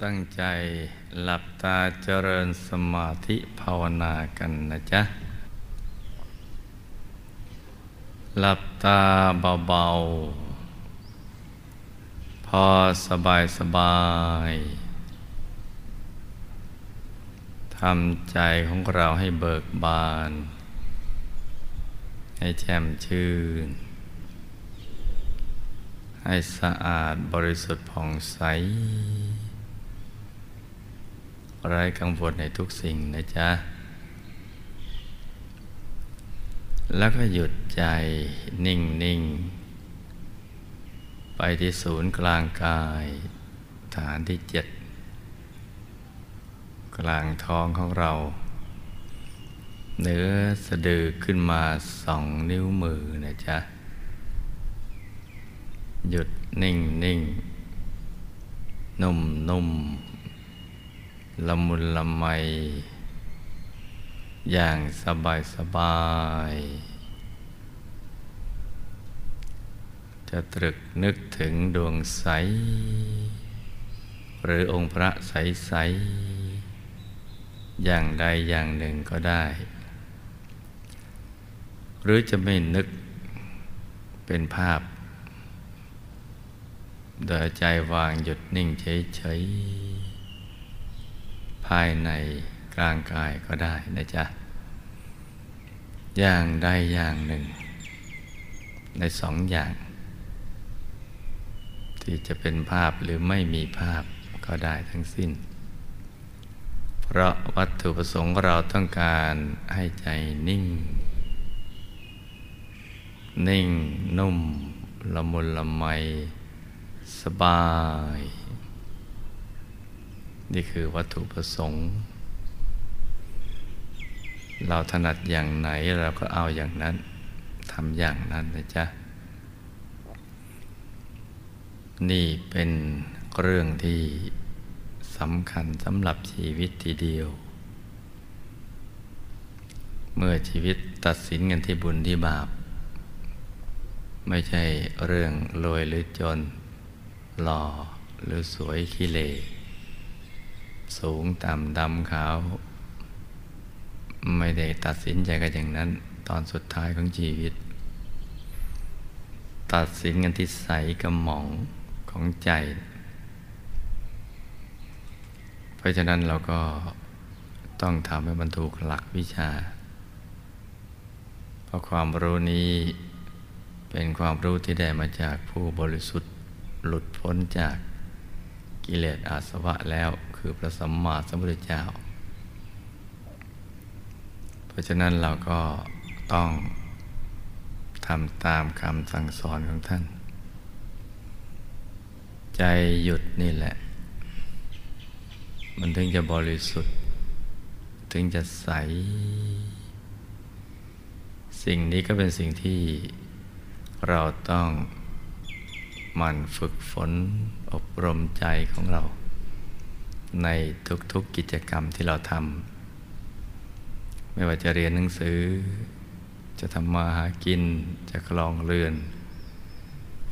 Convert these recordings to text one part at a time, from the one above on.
ตั้งใจหลับตาเจริญสมาธิภาวนากันนะจ๊ะ หลับตาเบาๆ พอสบายสบายทำใจของเราให้เบิกบาน ให้แจ่มชื่น ให้สะอาดบริสุทธิ์ผ่องใส ไร้กังวลในทุกสิ่งนะจ๊ะ แล้วก็หยุดใจนิ่งนิ่งไปที่ศูนย์กลางกายฐานที่เจ็ดกลางท้องของเรา เนื้อสะดือขึ้นมาสองนิ้วมือนะจ๊ะ หยุดนิ่งนิ่งนุ่มนุ่ม ละมุนละไม อย่างสบายสบาย จะตรึกนึกถึงดวงใส หรือองค์พระใสใสอย่างใดอย่างหนึ่งก็ได้ หรือจะไม่นึกเป็นภาพโดยใจวางหยุดนิ่งเฉยๆายในกลางกายก็ได้นะจ๊ะ อย่างใดอย่างหนึ่ง ในสองอย่าง ที่จะเป็นภาพหรือไม่มีภาพก็ได้ทั้งสิ้น เพราะวัตถุประสงค์เราต้องการให้ใจนิ่ง นิ่งนุ่มละมุนละไม สบาย นี่คือวัตถุประสงค์ เราถนัดอย่างไหนเราก็เอาอย่างนั้นทำอย่างนั้นนะจ๊ะ นี่เป็นเรื่องที่สำคัญสำหรับชีวิตทีเดียว เมื่อชีวิตตัดสินกันที่บุญที่บาป ไม่ใช่เรื่องรวยหรือจนหล่อหรือสวยขี้เล สูงต่ำดำขาว ไม่ได้ตัดสินใจกันอย่างนั้น ตอนสุดท้ายของชีวิต ตัดสินกันที่ใสกระหม่องของใจ เพราะฉะนั้นเราก็ต้องทำให้บรรทุกหลักวิชา เพราะความรู้นี้เป็นความรู้ที่ได้มาจากผู้บริสุทธิ์หลุดพ้นจากกิเลสอาสวะแล้ว คือพระสัมมาสัมพุทธเจ้า เพราะฉะนั้นเราก็ต้องทำตามคำสั่งสอนของท่าน ใจหยุดนี่แหละ มันถึงจะบริสุทธิ์ ถึงจะใส สิ่งนี้ก็เป็นสิ่งที่เราต้องมันฝึกฝนอบรมใจของเรา ในทุกๆกิจกรรมที่เราทำไม่ว่าจะเรียนหนังสือ จะทำมาหากิน จะคลองเรือน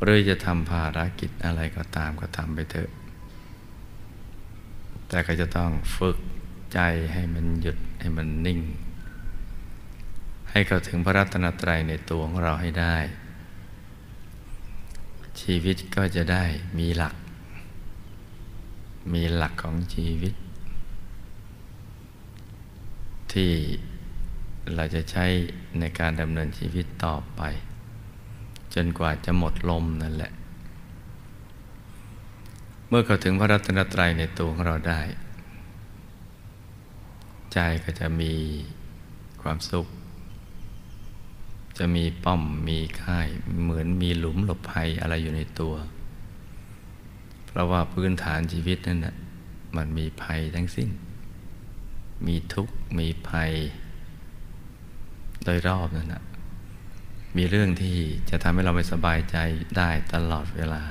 หรือจะทำภารกิจอะไรก็ตามก็ทำไปเถอะ แต่ก็จะต้องฝึกใจให้มันหยุดให้มันนิ่ง ให้เข้าถึงพระรัตนตรัยในตัวของเราให้ได้ ชีวิตก็จะได้มีหลัก มีหลักของชีวิต ที่เราจะใช้ในการดำเนินชีวิตต่อไป จนกว่าจะหมดลมนั่นแหละ เมื่อเข้าถึงพระรัตนตรัยในตัวของเราได้ ใจก็จะมีความสุข จะมีป้อมมีค่าย เหมือนมีหลุมหลบภัยอะไรอยู่ในตัว เพราะว่าพื้นฐานชีวิตนั่นนะมันมีภัยทั้งสิ้น มีทุกข์มีภัย โดยรอบนั่นนะมีเรื่องที่จะทำให้เราไม่สบายใจได้ตลอดเวลา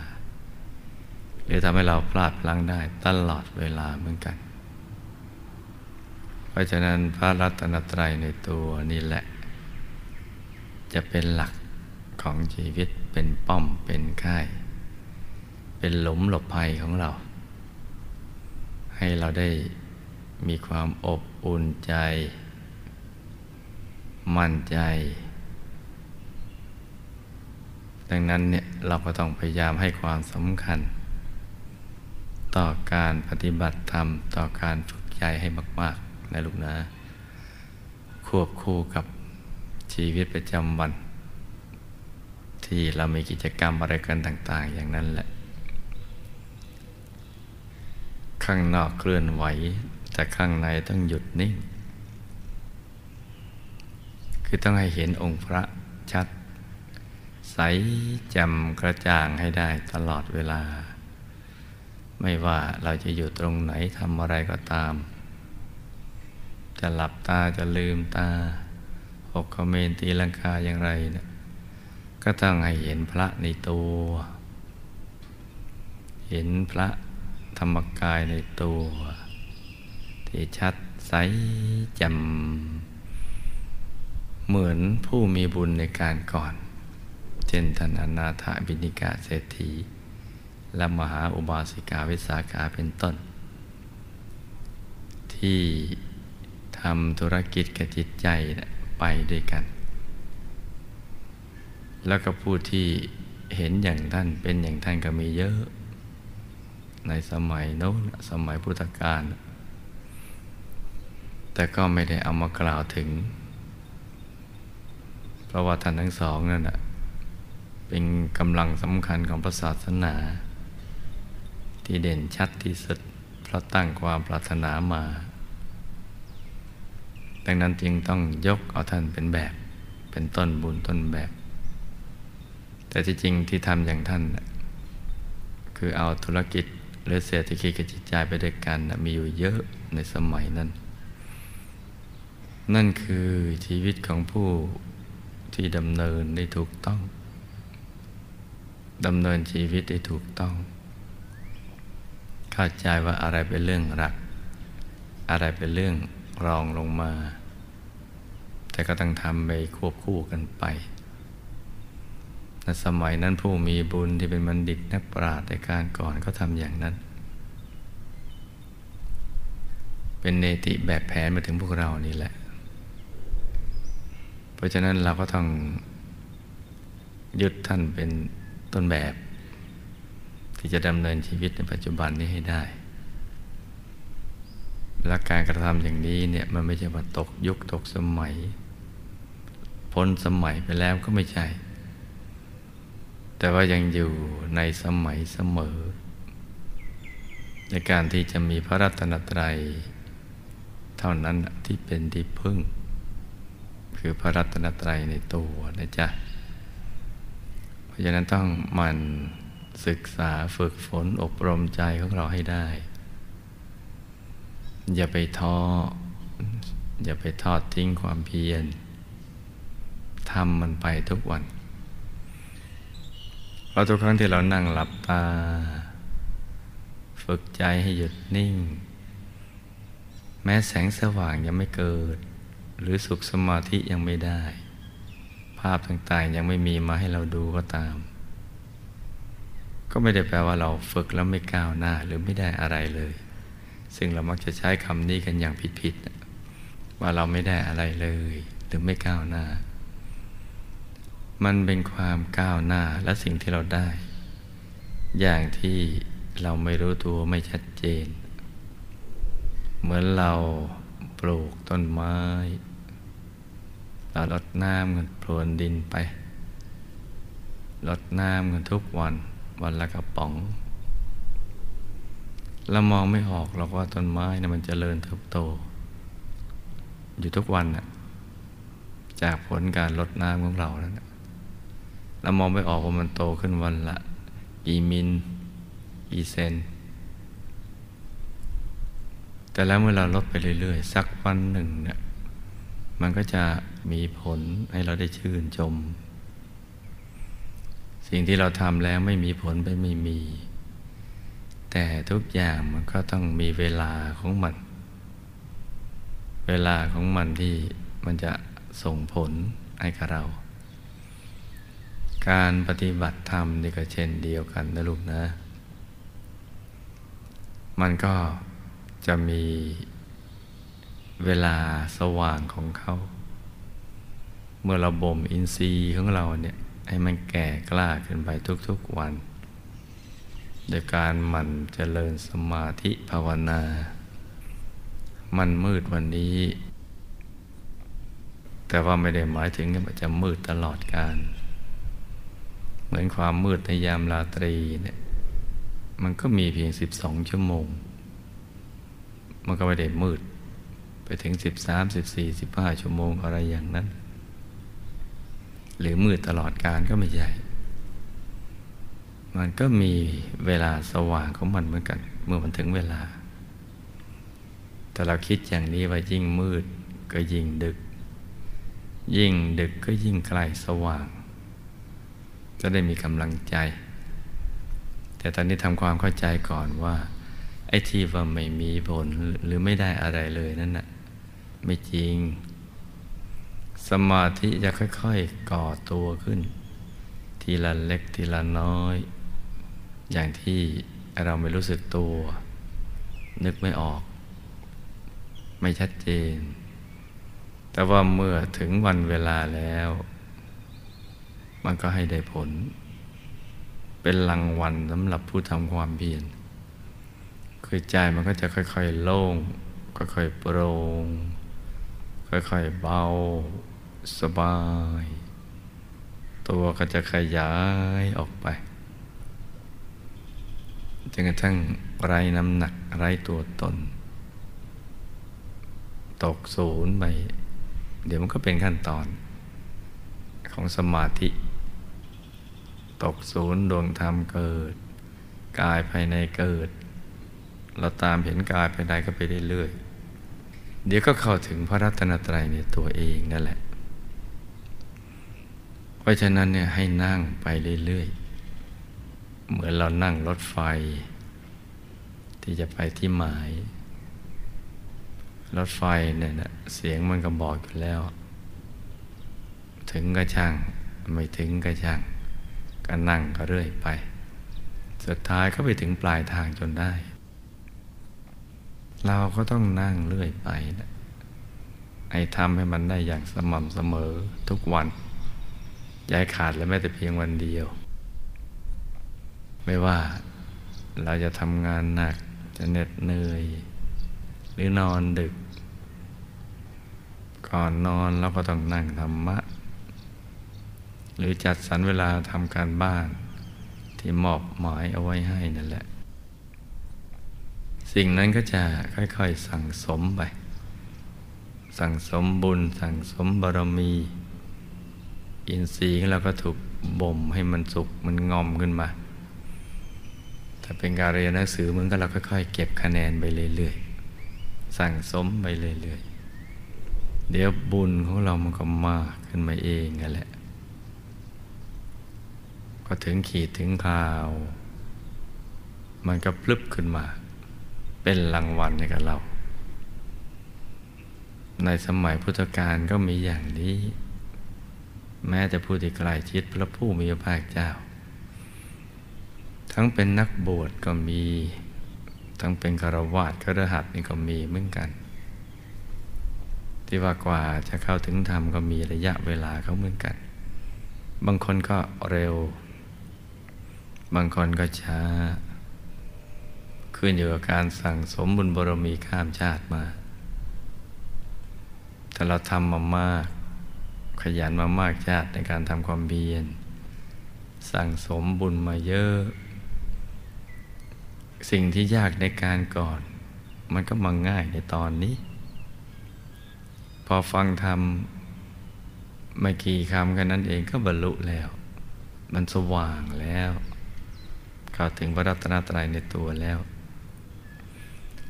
หรือทำให้เราพลาดพลั้งได้ตลอดเวลาเหมือนกัน เพราะฉะนั้นพระรัตนตรัยในตัวนี่แหละ จะเป็นหลักของชีวิตเป็นป้อมเป็นค่าย เป็นหลุมหลบภัยของเรา ให้เราได้มีความอบอุ่นใจ มั่นใจ ดังนั้นเนี่ยเราก็ต้องพยายามให้ความสำคัญ ต่อการปฏิบัติธรรม ต่อการฝึกใจให้มาก ๆ นะลูกนะ ควบคู่กับชีวิตประจำวัน ที่เรามีกิจกรรมอะไรกันต่าง ๆ อย่างนั้นแหละ ข้างนอกเคลื่อนไหว แต่ข้างในต้องหยุดนิ่ง คือต้องให้เห็นองค์พระชัด ใสจ่มกระจ่างให้ได้ตลอดเวลา ไม่ว่าเราจะอยู่ตรงไหนทำอะไรก็ตาม จะหลับตาจะลืมตาหกคเมนตีลังกาอย่างไรเนะี่ยก็ต้องให้เห็นพระในตัว เห็นพระ ธรรมกายในตัว ที่ชัดใสจำเหมือนผู้มีบุญในการก่อน เช่นท่านอนาถบินิกาเศรษฐี และมหาอุบาสิกาวิสาขาเป็นต้น ที่ทำธุรกิจกับจิตใจไปด้วยกัน แล้วก็ผู้ที่เห็นอย่างท่านเป็นอย่างท่านก็มีเยอะ ในสมัยโน้นสมัยพุทธกาลแต่ก็ไม่ได้เอามากล่าวถึง เพราะว่าท่านทั้งสองนั่นเป็นกำลังสำคัญของพระศาสนา ที่เด่นชัดที่สุดเพราะตั้งความปรารถนามา ดังนั้นจึงต้องยกเอาท่านเป็นแบบเป็นต้นบุญต้นแบบ แต่ที่จริงที่ทำอย่างท่าน คือเอาธุรกิจ หรือเศรษฐกิจกับจิตใจไปด้วยกันมีอยู่เยอะในสมัยนั้น นั่นคือชีวิตของผู้ที่ดำเนินได้ถูกต้องดำเนินชีวิตได้ถูกต้อง เข้าใจว่าอะไรเป็นเรื่องรัก อะไรเป็นเรื่องรองลงมา แต่ก็ต้องทำไปควบคู่กันไป สมัยนั้นผู้มีบุญที่เป็นบัณฑิตนักปราชญ์ในการก่อนก็ทำอย่างนั้น เป็นเนติแบบแผนมาถึงพวกเรานี่แหละ เพราะฉะนั้นเราก็ต้องยึดท่านเป็นต้นแบบ ที่จะดำเนินชีวิตในปัจจุบันนี้ให้ได้และการกระทำอย่างนี้เนี่ยมันไม่ใช่ว่าตกยุคตกสมัย พ้นสมัยไปแล้วก็ไม่ใช่ แต่ว่ายังอยู่ในสมัยเสมอ ในการที่จะมีพระรัตนตรัย เท่านั้นที่เป็นที่พึ่ง คือพระรัตนตรัยในตัวนะจ๊ะ เพราะฉะนั้นต้องมันศึกษาฝึกฝนอบรมใจของเราให้ได้ อย่าไปท้อ อย่าไปทอดทิ้งความเพียรทำมันไปทุกวัน ราะทุกครั้งที่เรานั่งหลับตา ฝึกใจให้หยุดนิ่ง แม้แสงสว่างยังไม่เกิด หรือสุขสมาธิยังไม่ได้ ภาพต่างๆยังไม่มีมาให้เราดูก็ตาม ก็ไม่ได้แปลว่าเราฝึกแล้วไม่ก้าวหน้าหรือไม่ได้อะไรเลย ซึ่งเรามักจะใช้คำนี้กันอย่างผิดๆว่าเราไม่ได้อะไรเลย หรือไม่ก้าวหน้า มันเป็นความก้าวหน้าและสิ่งที่เราได้ อย่างที่เราไม่รู้ตัวไม่ชัดเจน เหมือนเราปลูกต้นไม้ เราลดน้ำเงินพรวนดินไปลดน้ำเงินทุกวันวันละกระป๋องเรามองไม่ออกหรอกว่าต้นไม้นะมันจเจริญเติบโต อยู่ทุกวันนะจากผลการลดน้ำของเราแล้วนะ เรามองไม่ออกว่ามันโตขึ้นวันละ กี่มิลกี่เซน แต่แล้วเมื่อเราลดไปเรื่อยๆ สักวันหนึ่งเนี่ยมันก็จะมีผลให้เราได้ชื่นชม สิ่งที่เราทำแล้วไม่มีผลไปไม่มี แต่ทุกอย่างมันก็ต้องมีเวลาของมัน เวลาของมันที่มันจะส่งผลให้กับเรา การปฏิบัติธรรมนี่ก็เช่นเดียวกันนะลูกนะ มันก็จะมีเวลาสว่างของเขา เมื่อเราบ่มอินทรีย์ของเราเนี่ย ให้มันแก่กล้าขึ้นไปทุกๆวัน โดยการหมั่นเจริญสมาธิภาวนา มันมืดวันนี้ แต่ว่าไม่ได้หมายถึงว่าจะมืดตลอดการ เหมือนความมืดในยามราตรีเนี่ยมันก็มีเพียงสิบสองชั่วโมง มันก็ไม่ได้มืด ไปถึงสิบสามสิบสี่สิบห้าชั่วโมงอะไรอย่างนั้น หรือมืดตลอดการก็ไม่ใช่มันก็มีเวลาสว่างของมันเหมือนกัน เมื่อมันถึงเวลา แต่เราคิดอย่างนี้ว่ายิ่งมืดก็ยิ่งดึก ยิ่งดึกก็ยิ่งใกล้สว่าง จะได้มีกำลังใจ แต่ตอนนี้ทำความเข้าใจก่อนว่า ไอ้ที่ว่าไม่มีผลหรือไม่ได้อะไรเลยนั่นนะ่ะไม่จริง สมาธิจะค่อยๆก่อตัวขึ้น ทีละเล็กทีละน้อย อย่างที่เราไม่รู้สึกตัว นึกไม่ออก ไม่ชัดเจน แต่ว่าเมื่อถึงวันเวลาแล้ว มันก็ให้ได้ผล เป็นรางวัลสำหรับผู้ทำความเพียรคือใจมันก็จะค่อยๆโล่ง ค่อยๆโปร่ง ค่อยๆเบา สบาย ตัวก็จะขยายออกไปจนกระทั่งไร้น้ำหนักไร้ตัวตน ตกศูนย์ไป เดี๋ยวมันก็เป็นขั้นตอนของสมาธิ ตกศูนย์ดวงธรรมเกิด กายภายในเกิด เราตามเห็นกายภายในก็ไปเรื่อยๆเดี๋ยวก็เข้าถึงพระรัตนตรัยในตัวเองนั่นแหละ เพราะฉะนั้นเนี่ยให้นั่งไปเรื่อยๆ เหมือนเรานั่งรถไฟ ที่จะไปที่หมาย รถไฟเนี่ยนะเสียงมันก็บอกอยู่แล้ว ถึงก็ช่าง ไม่ถึงก็ช่าง ก็นั่งก็เรื่อยไป สุดท้ายก็ไปถึงปลายทางจนได้ เราก็ต้องนั่งเรื่อยไปนะไอ้ทำให้มันได้อย่างสม่ำเสมอทุกวันย้ายขาดและแม้แต่เพียงวันเดียว ไม่ว่าเราจะทำงานหนักจะเหน็ดเหนื่อย หรือนอนดึก ก่อนนอนเราก็ต้องนั่งธรรมะ หรือจัดสรรเวลาทำการบ้าน ที่มอบหมายเอาไว้ให้นั่นแหละ สิ่งนั้นก็จะค่อยๆสั่งสมไป สั่งสมบุญ สั่งสมบารมี อินทรีย์ของเราก็ถูกบ่มให้มันสุกมันงอมขึ้นมา ถ้าเป็นการเรียนหนังสือมันก็เราค่อยๆเก็บคะแนนไปเรื่อยๆ สั่งสมไปเรื่อยๆ เดี๋ยวบุญของเรามันก็มากขึ้นมาเองนั่นแหละ ก็ถึงขีดถึงคราว มันก็พลึบขึ้นมา เป็นรางวัลให้กับเรา ในสมัยพุทธกาลก็มีอย่างนี้ แม้แต่ผู้ที่ใกล้ชิดพระผู้มีพระภาคเจ้า ทั้งเป็นนักบวชก็มี ทั้งเป็นคารวาสครหัสนี่ก็มีเหมือนกัน ที่ว่ากว่าจะเข้าถึงธรรมก็มีระยะเวลาเขาเหมือนกันบางคนก็เร็ว บางคนก็ช้า ขึ้นอยู่กับการสั่งสมบุญบารมีข้ามชาติมาแต่เราทำมามาก ขยันมามากชาติในการทำความเพียรสั่งสมบุญมาเยอะ สิ่งที่ยากในการก่อน มันก็มาง่ายในตอนนี้ พอฟังธรรมไม่กี่คำกันนั้นเองก็บรรลุแล้ว มันสว่างแล้ว เข้าถึงพระรัตนตรัยในตัวแล้ว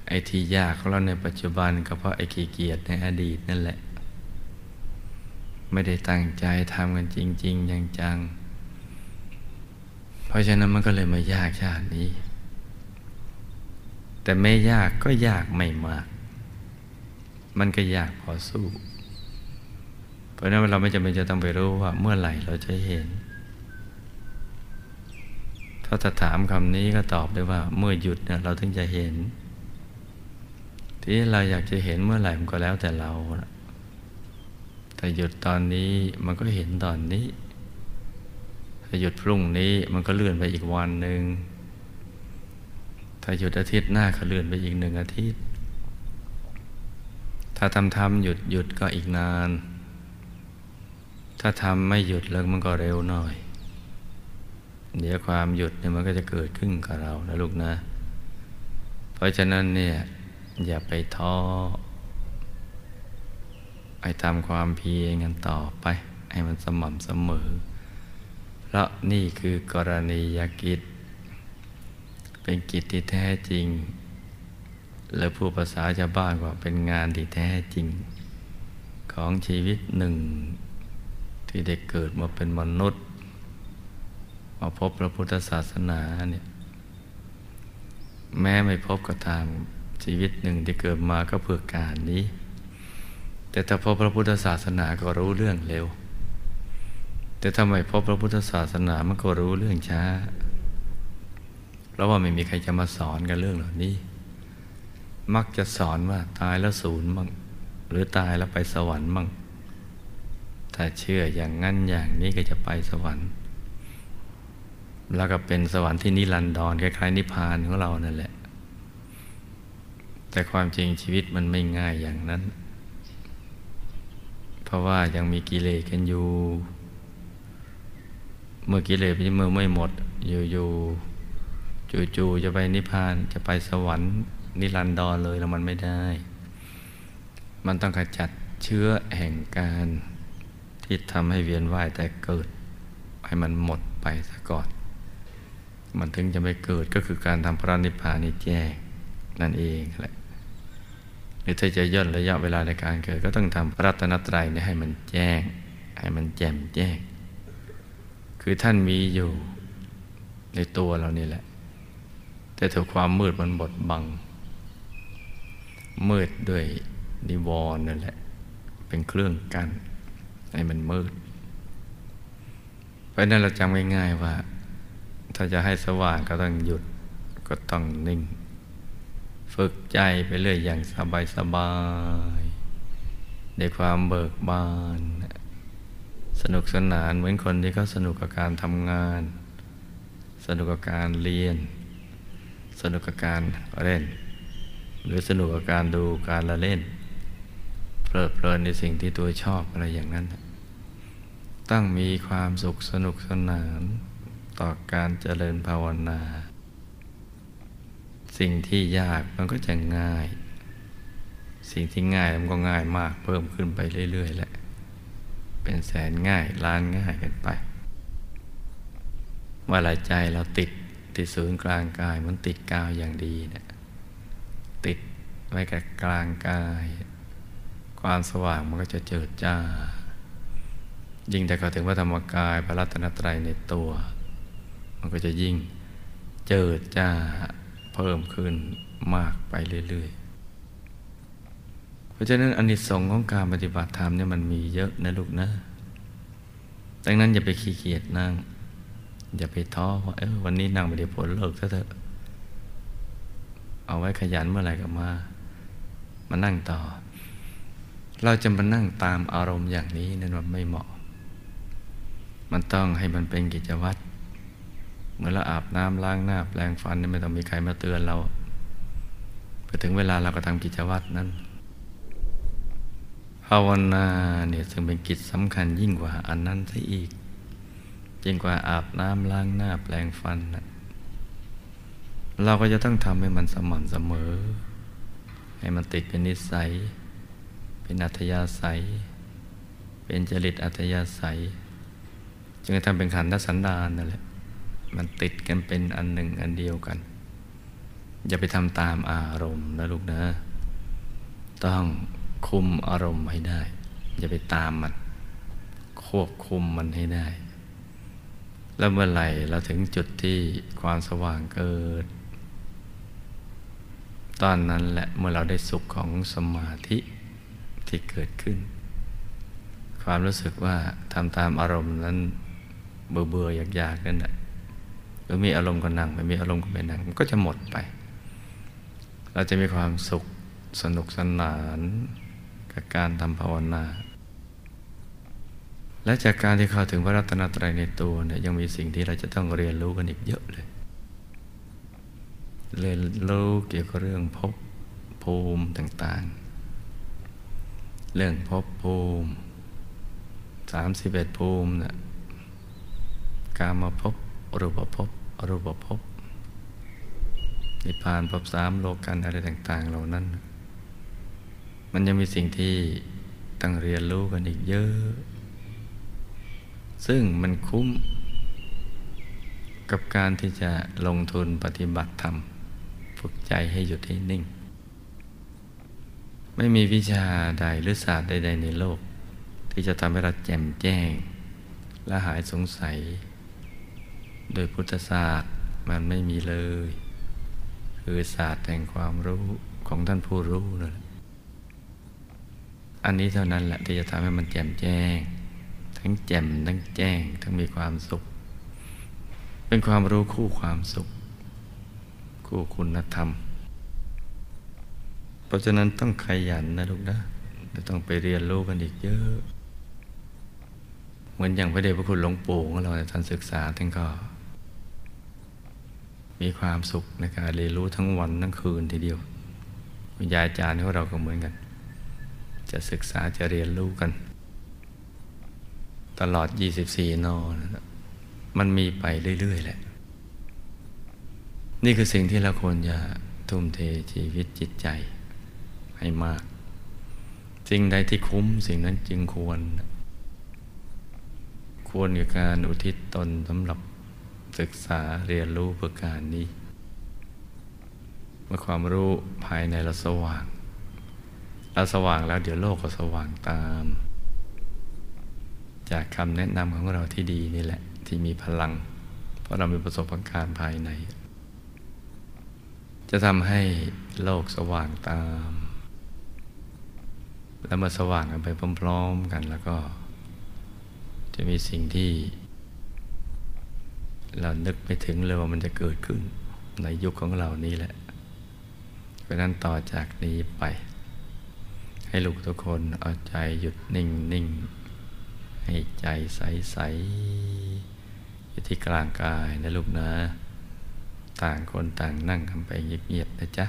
ไอ้ที่ยากของเราในปัจจุบันก็เพราะไอ้ขี้เกียจในอดีตนั่นแหละ ไม่ได้ตั้งใจทำกันจริงๆอย่างจังเพราะฉะนั้นมันก็เลยมายากชาตินี้ แต่ไม่ยากก็ยากไม่มาก มันก็ยากพอสู้ เพราะนั้นเราไม่จำเป็นจะต้องไปรู้ว่าเมื่อไหร่เราจะเห็น ถ้าจะถามคำนี้ก็ตอบได้ว่าเมื่อหยุดเนี่ยเราถึงจะเห็น ทีนี้เราอยากจะเห็นเมื่อไหร่มันก็แล้วแต่เราแต่หยุดตอนนี้มันก็เห็นตอนนี้ถ้าหยุดพรุ่งนี้มันก็เลื่อนไปอีกวันหนึ่งถ้าหยุดอาทิตย์หน้าก็เลื่อนไปอีกหนึ่งอาทิตย์ ถ้าทำทำหยุดหยุดก็อีกนาน ถ้าทำไม่หยุดแล้วมันก็เร็วหน่อย เดี๋ยวความหยุดเนี่ยมันก็จะเกิดขึ้นกับเรานะลูกนะ เพราะฉะนั้นเนี่ย อย่าไปท้อไปทำความเพียรกันต่อไป ให้มันสม่ำเสมอ เพราะนี่คือกรณียกิจ เป็นกิจที่แท้จริง และผู้ภาษาชาวบ้านว่าเป็นงานที่แท้จริง ของชีวิตหนึ่ง ที่ได้เกิดมาเป็นมนุษย์ มาพบพระพุทธศาสนาเนี่ยแม้ไม่พบก็ตามชีวิตหนึ่งที่เกิดมาก็เพื่อการนี้ แต่ถ้าพบพระพุทธศาสนาก็รู้เรื่องเร็ว แต่ถ้าไมพบพระพุทธศาสนามันก็รู้เรื่องช้า เพราะว่าไม่มีใครจะมาสอนกันเรื่องเหล่านี้ มักจะสอนว่าตายแล้วศูนย์มั่งหรือตายแล้วไปสวรรค์มั่งถ้าเชื่ออย่างงั้นอย่างนี้ก็จะไปสวรรค์ แล้วก็เป็นสวรรค์ที่นิรันดรคล้ายๆนิพพานของเรานั่นแหละ แต่ความจริงชีวิตมันไม่ง่ายอย่างนั้น เพราะว่ายังมีกิเลสกันอยู่ เมื่อกิเลสเมื่อไม่หมด อยู่ๆจู่ๆจะไปนิพพานจะไปสวรรค์นิรันดรเลยแล้วมันไม่ได้ มันต้องขจัดเชื้อแห่งการที่ทำให้เวียนว่ายแต่เกิด ให้มันหมดไปซะก่อน มันถึงจะไม่เกิดก็คือการทำพระนิพพานนี่แจ้งนั่นเองแหละหรือถ้าจะย่นระยะเวลาในการเกิด ก็ต้องทำพระรัตนตรัยนี่ให้มันแจ้ง ให้มันแจ่มแจ้ง คือท่านมีอยู่ในตัวเรานี่แหละ แต่ถูกความมืดมันบดบัง มืดด้วยนิวรณ์นั่นแหละ เป็นเครื่องกั้นให้มันมืด เพราะนั้นเราจำง่ายๆว่า ถ้าจะให้สว่างก็ต้องหยุดก็ต้องนิ่ง ฝึกใจไปเรื่อยอย่างสบายสบายในความเบิกบาน สนุกสนานเหมือนคนที่เขาสนุกกับการทำงาน สนุกกับการเรียน สนุกกับการเล่น หรือสนุกกับการดูการละเล่น เพลิดเพลินในสิ่งที่ตัวชอบอะไรอย่างนั้น ต้องมีความสุขสนุกสนาน ต่อการเจริญภาวนา สิ่งที่ยากมันก็จะง่าย สิ่งที่ง่ายมันก็ง่ายมากเพิ่มขึ้นไปเรื่อย ๆ แหละ เป็นแสนง่ายล้านง่ายกันไปเมื่อไรใจเราติดที่ศูนย์กลางกายมันติดกาวอย่างดีเนะี่ยติดไว้กับกลางกาย ความสว่างมันก็จะเจิดจ้า ยิ่งแต่ก็ถึงว่าธรรมกายพระรัตนตรัยในตัว มันก็จะยิ่งเจิดจ้าพิ่มขึ้นมากไปเรื่อยๆ เพราะฉะนั้นอนนิสงส์ของการปฏิบัติธรรมเนี่ยมันมีเยอะนะลูกนะ ดังนั้นอย่าไปขี้เกียจนั่ง อย่าไปท้อว่าเออวันนี้นั่งไม่ได้ผลเลิกซะเถอะ เอาไว้ขยันเมื่อไหร่ก็มา มานั่งต่อ เราจะมานั่งตามอารมณ์อย่างนี้นั่นว่าไม่เหมาะ มันต้องให้มันเป็นกิจวัตร เมื่อเราอาบน้ำล้างหน้า แปลงฟันไม่ต้องมีใครมาเตือนเราพอถึงเวลาเราก็ทำกิจวัตรนั้นภาวนาเนี่ยซึ่งเป็นกิจสำคัญยิ่งกว่าอันนั้นซะอีกยิ่งกว่าอาบน้ำล้างหน้าแปลงฟันนะเราก็จะต้องทำให้มันสม่ำเสมอ ให้มันติดเป็นนิสัย เป็นอัธยาศัย เป็นจริตอัธยาศัย จึงจะทำเป็นขันธสันดานนั่นแหละ มันติดกันเป็นอันหนึ่งอันเดียวกัน อย่าไปทำตามอารมณ์นะลูกนะ ต้องคุมอารมณ์ให้ได้ อย่าไปตามมัน ควบคุมมันให้ได้ แล้วเมื่อไหร่เราถึงจุดที่ความสว่างเกิด ตอนนั้นแหละเมื่อเราได้สุขของสมาธิที่เกิดขึ้น ความรู้สึกว่าทำตามอารมณ์นั้นเบื่อเบื่ออยากๆนั่นแหละ รือมีอารมณ์ก็นั่งไม่มีอารมณ์ก็ไม่นั่งมันก็จะหมดไป เราจะมีความสุขสนุกสนานกับการทำภาวนา และจากการที่เข้าถึงพระรัตนตรัยในตัวเนี่ยยังมีสิ่งที่เราจะต้องเรียนรู้กันอีกเยอะเลย เรียนรู้เกี่ยวกับเรื่องภพภูมิต่างๆ เรื่องภพภูมิสามสิบเอ็ดภูมินะ่ะการมาพบรูปภพ รูปภพนิพพานภพสามโลกันอะไรต่าง ๆ เหล่านั้น มันยังมีสิ่งที่ต้องเรียนรู้กันอีกเยอะ ซึ่งมันคุ้มกับการที่จะลงทุนปฏิบัติธรรม ฝึกใจให้หยุดให้นิ่ง ไม่มีวิชาใดหรือศาสตร์ใด ๆ ในโลก ที่จะทำให้เราแจ่มแจ้ง และหายสงสัย โดยพุทธศาสตร์มันไม่มีเลย คือศาสตร์แห่งความรู้ของท่านผู้รู้นั่นแหละอันนี้เท่านั้นแหละที่จะทำให้มันแจ่มแจ้ง ทั้งแจ่มทั้งแจ้ง ทั้งมีความสุข เป็นความรู้คู่ความสุข คู่คุณธรรม เพราะฉะนั้นต้องขยันนะลูกนะะต้องไปเรียนรู้กันอีกเยอะ เหมือนอย่างพระเดชพระคุณหลวงปู่ของเราท่านศึกษาท่านก็ มีความสุขในการเรียนรู้ทั้งวันทั้งคืนทีเดียววิญญาอาจารย์ของเราก็เหมือนกัน จะศึกษาจะเรียนรู้กัน ตลอด 24 นอนมันมีไปเรื่อย ๆ แหละ นี่คือสิ่งที่เราควรจะทุ่มเทชีวิตจิตใจให้มาก สิ่งใดที่คุ้มสิ่งนั้นจึงควร ควรกับการอุทิศตนสำหรับ ศึกษาเรียนรู้เพื่อการนี้ เมื่อความรู้ภายในเราสว่างเราสว่างแล้วเดี๋ยวโลกก็สว่างตาม จากคำแนะนำของเราที่ดีนี่แหละ ที่มีพลัง เพราะเรามีประสบการณ์ภายใน จะทำให้โลกสว่างตาม แล้วมาสว่างกันไปพร้อม ๆ กันแล้วก็ จะมีสิ่งที่ เรานึกไม่ถึงเลยว่ามันจะเกิดขึ้น ในยุคของเรานี้แหละ เพราะนั้นต่อจากนี้ไป ให้ลูกทุกคนเอาใจหยุดนิ่งนิ่งให้ใจใสใสอยู่ที่กลางกายนะลูกนะ ต่างคนต่างนั่งกันไปเงียบๆนะจ๊ะ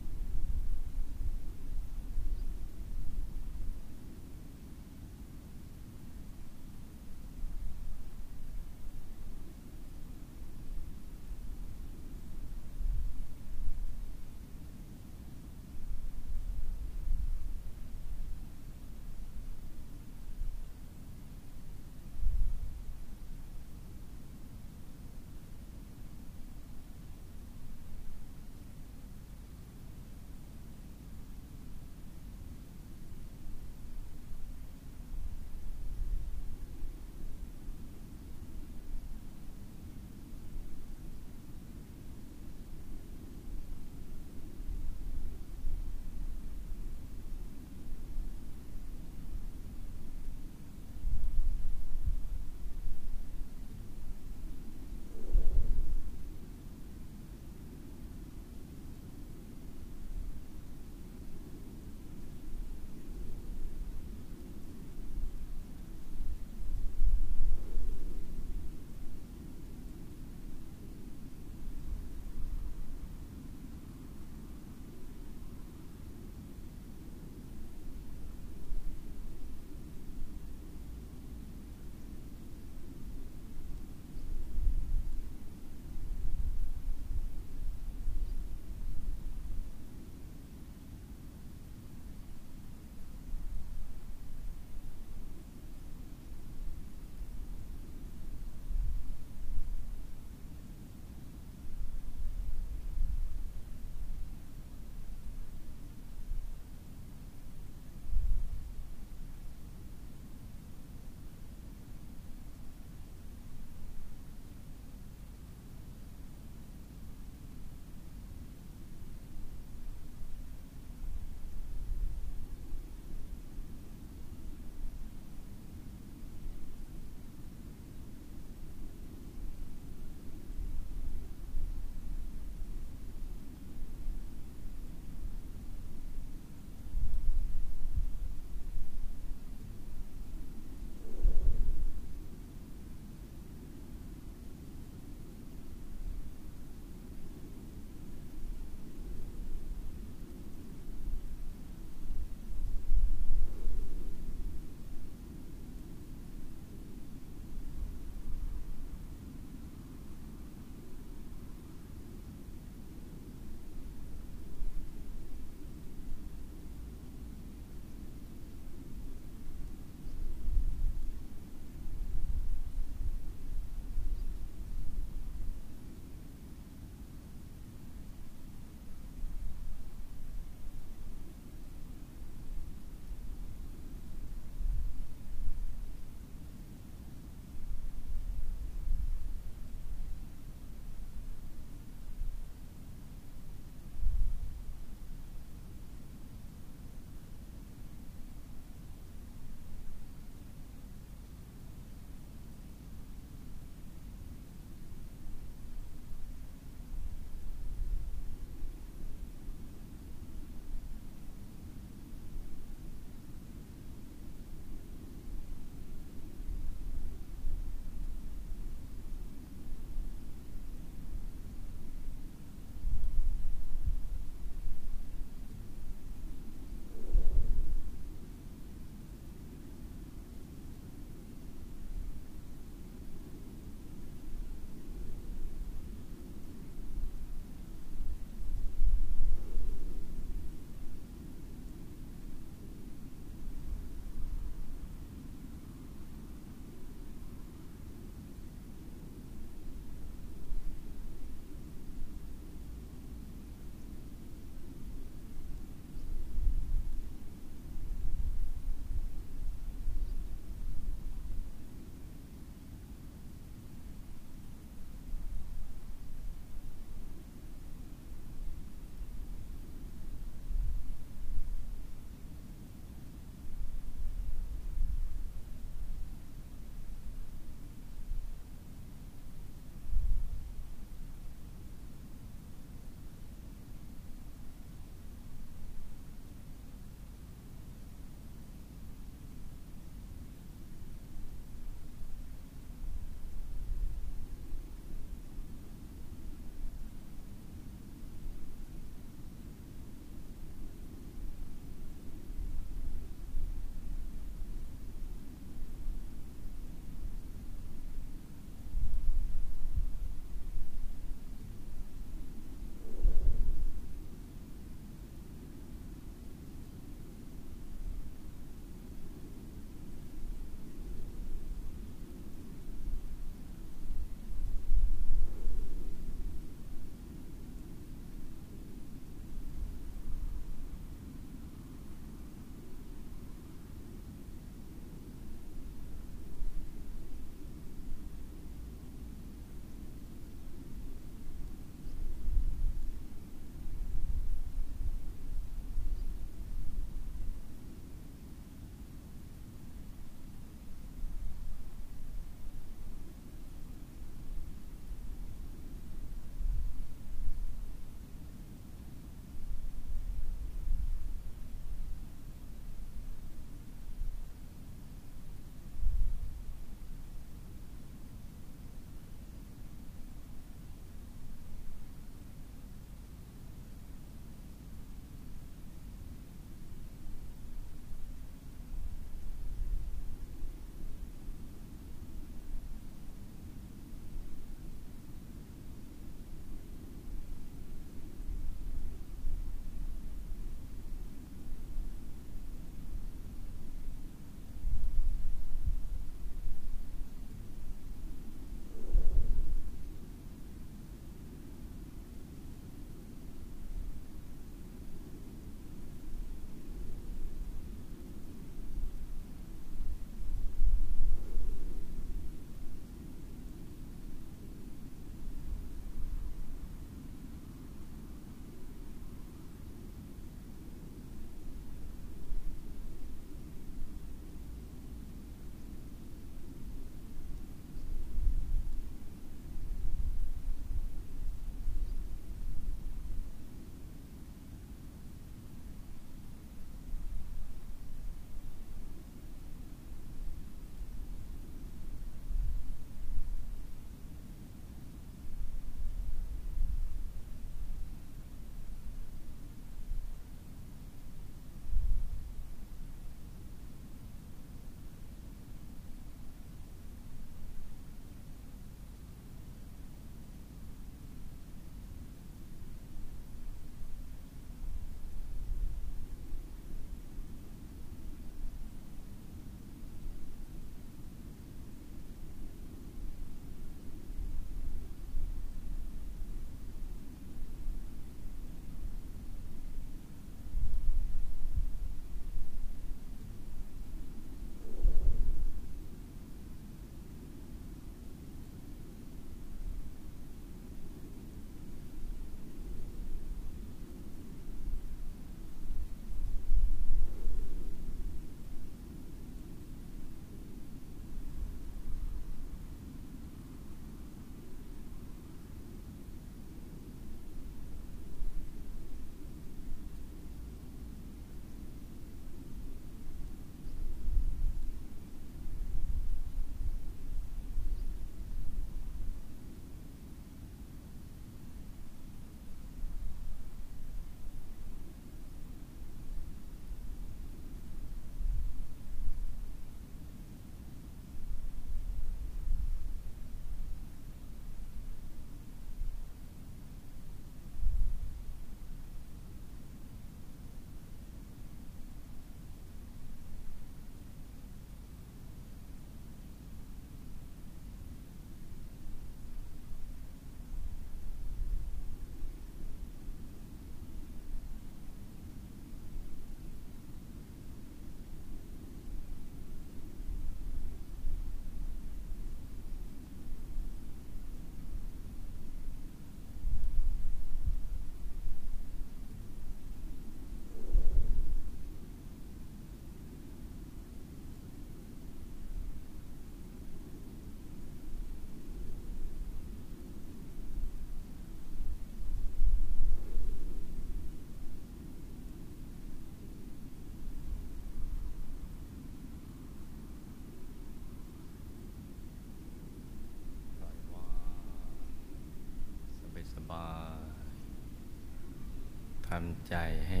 ำใจให้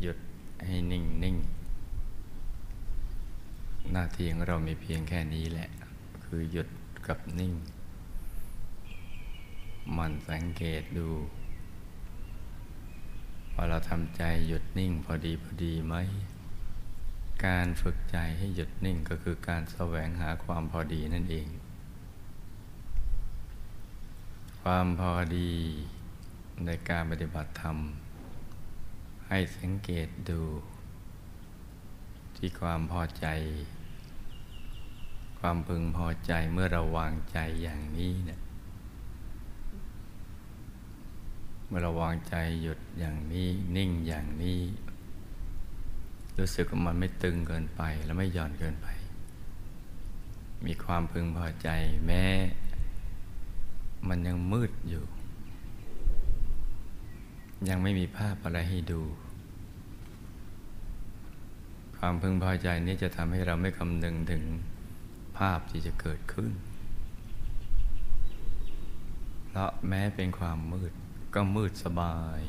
หยุดให้นิ่งนิ่ง หน้าที่ของเรามีเพียงแค่นี้แหละ คือหยุดกับนิ่ง มันสังเกตดูว่าเราทำใจหยุดนิ่งพอดีพอดีไหม การฝึกใจให้หยุดนิ่งก็คือการแสวงหาความพอดีนั่นเอง ความพอดีในการปฏิบัติธรรม ให้สังเกตดู ที่ความพอใจ ความพึงพอใจเมื่อเราวางใจอย่างนี้เนี่ยเมื่อเราวางใจหยุดอย่างนี้นิ่งอย่างนี้ รู้สึกว่ามันไม่ตึงเกินไปและไม่หย่อนเกินไป มีความพึงพอใจแม้ มันยังมืดอยู่ ยังไม่มีภาพอะไรให้ดู ความพึงพอใจนี้จะทำให้เราไม่คำนึงถึงภาพที่จะเกิดขึ้น เพราะแม้เป็นความมืดก็มืดสบาย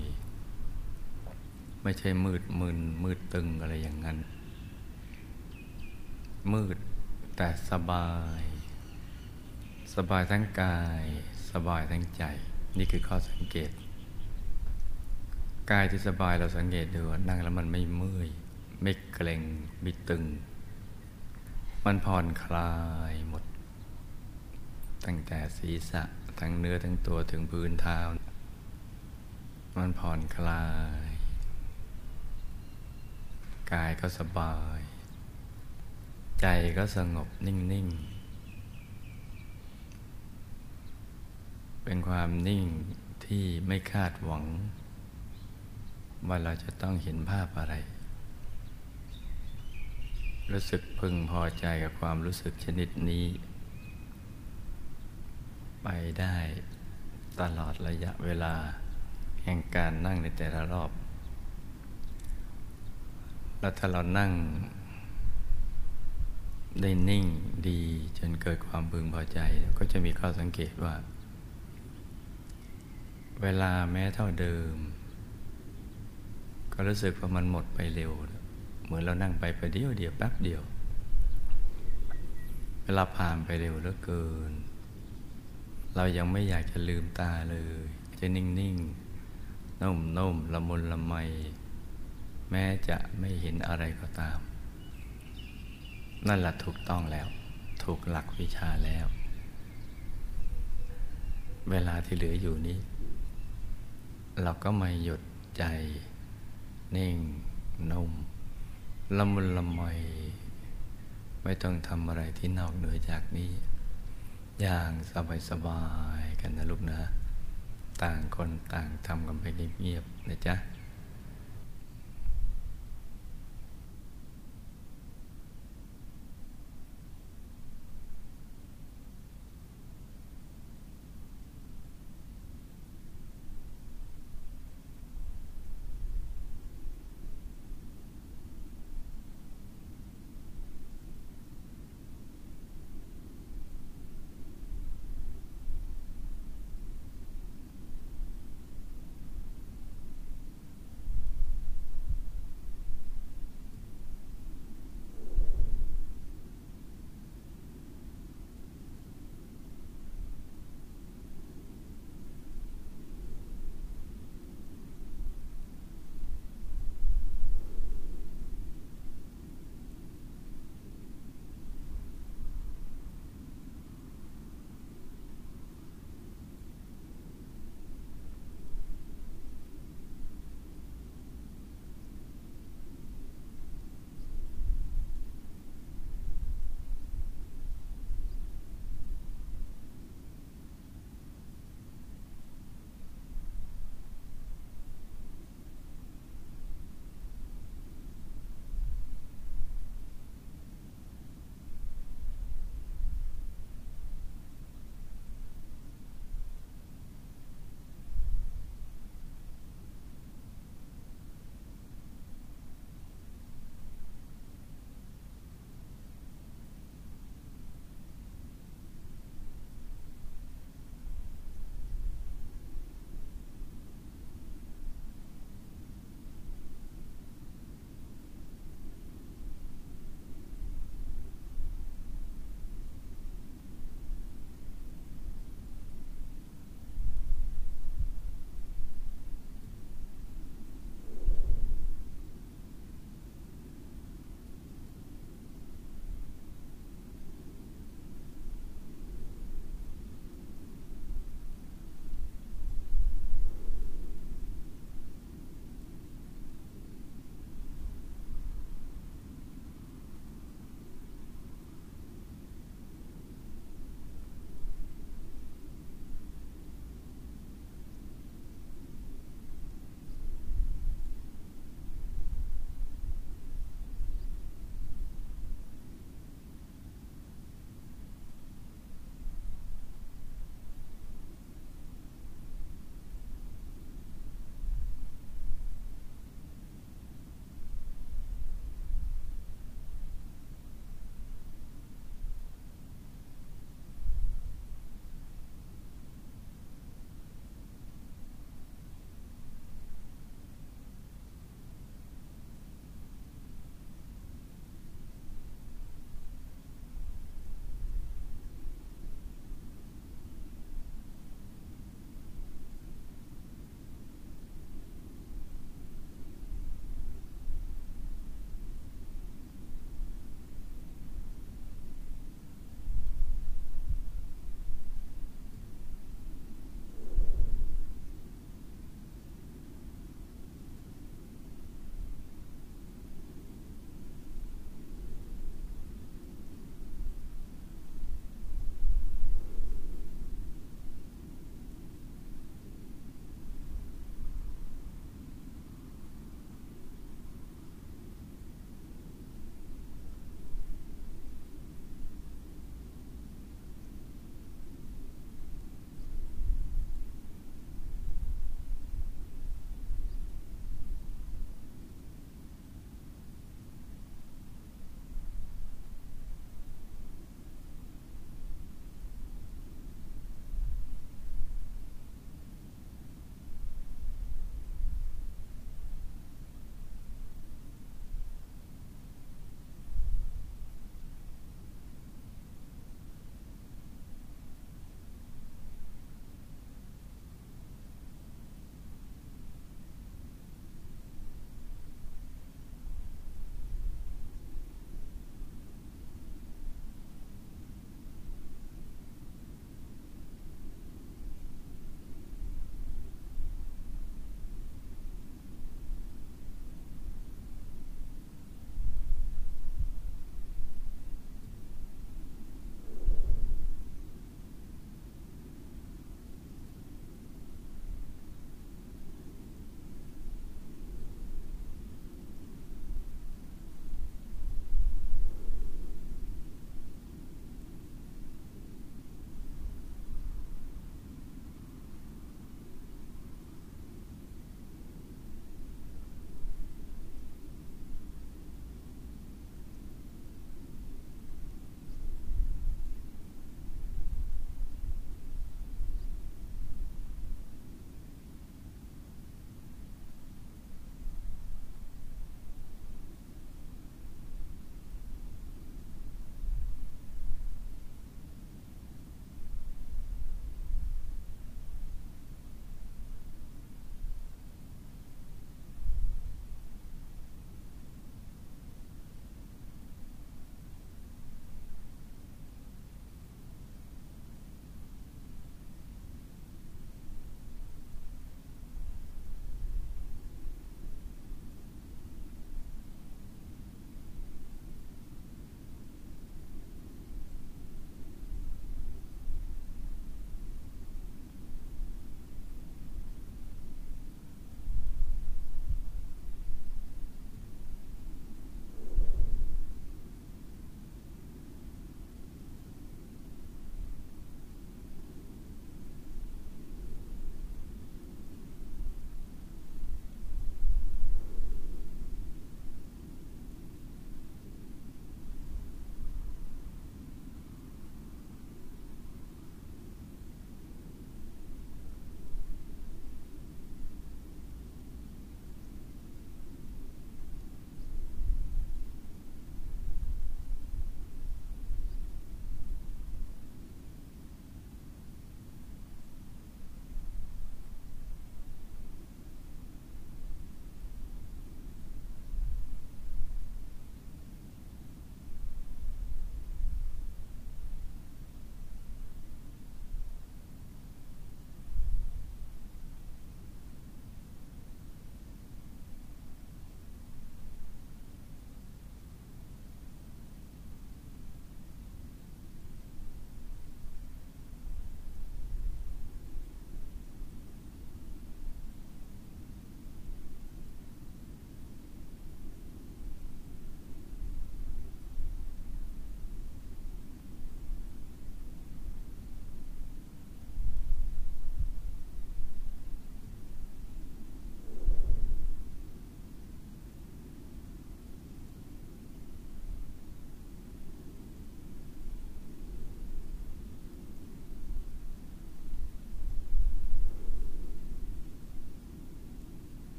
ไม่ใช่มืดมึนมืดตึงอะไรอย่างนั้น มืดแต่สบาย สบายทั้งกาย สบายทั้งใจ นี่คือข้อสังเกต กายที่สบายเราสังเกตดูนั่งแล้วมันไม่เมื่อย ไม่เกร็งไม่ตึง มันผ่อนคลายหมด ตั้งแต่ศีรษะทั้งเนื้อทั้งตัวถึงพื้นเท้า มันผ่อนคลาย กายก็สบาย ใจก็สงบนิ่ง ๆ เป็นความนิ่งที่ไม่คาดหวัง ว่าเราจะต้องเห็นภาพอะไร รู้สึกพึงพอใจกับความรู้สึกชนิดนี้ ไปได้ตลอดระยะเวลา แห่งการนั่งในแต่ละรอบ แล้วถ้าเรานั่งได้นิ่งดีจนเกิดความพึงพอใจ ก็จะมีข้อสังเกตว่า เวลาแม้เท่าเดิม ก็รู้สึกว่ามันหมดไปเร็ว เหมือนเรานั่งไปประเดียวเดียวแป๊บเดียว เวลาผ่านไปเร็วเหลือเกิน เรายังไม่อยากจะลืมตาเลย จะนิ่งๆนุ่มนุ่มละมุนละไม แม้จะไม่เห็นอะไรก็ตาม นั่นแหละถูกต้องแล้ว ถูกหลักวิชาแล้ว เวลาที่เหลืออยู่นี้ เราก็ไมาหยุดใจ นิ่ง นุ่มละมุนละไมไม่ต้องทำอะไรที่นอกเหนือจากนี้ อย่างสบายๆกันนะลูกนะ ต่างคนต่างทำกันไปเงียบๆนะจ๊ะ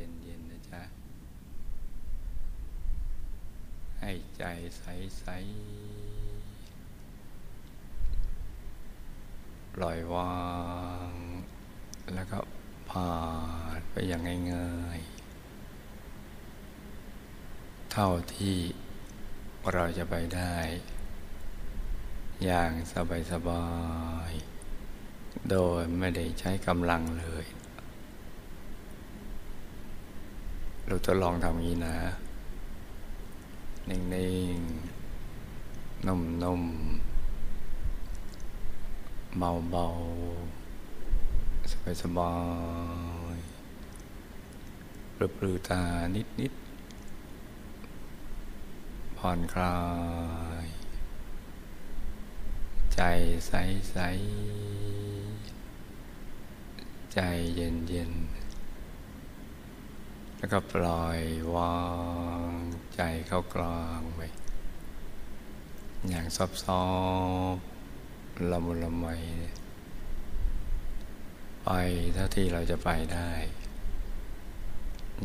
เย็นๆนะจ๊ะ ให้ใจใสๆปล่อยวาง แล้วก็ผ่านไปอย่างง่ายๆ เท่าที่เราจะไปได้ อย่างสบายๆ โดยไม่ได้ใช้กำลังเลย เราจะลองทำงี้นะ นิ่งๆ นุ่มๆ เบาๆ สบายๆปลือตานิดๆ ผ่อนคลาย ใจใสๆ ใจเย็นๆ แล้วก็ปล่อยวางใจเข้ากลางไปอย่างซอบซอบละมุนละไมไปเท่าที่เราจะไปได้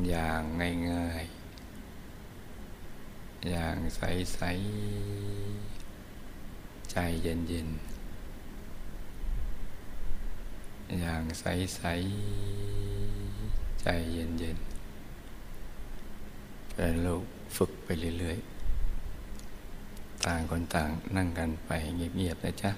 อย่างง่ายๆ อย่างใสๆ ใจเย็นๆ อย่างใสๆ ใจเย็นๆ แต่เราฝึกไปเรื่อยๆ ต่างคนต่างนั่งกันไปเงียบๆนะจ๊ะ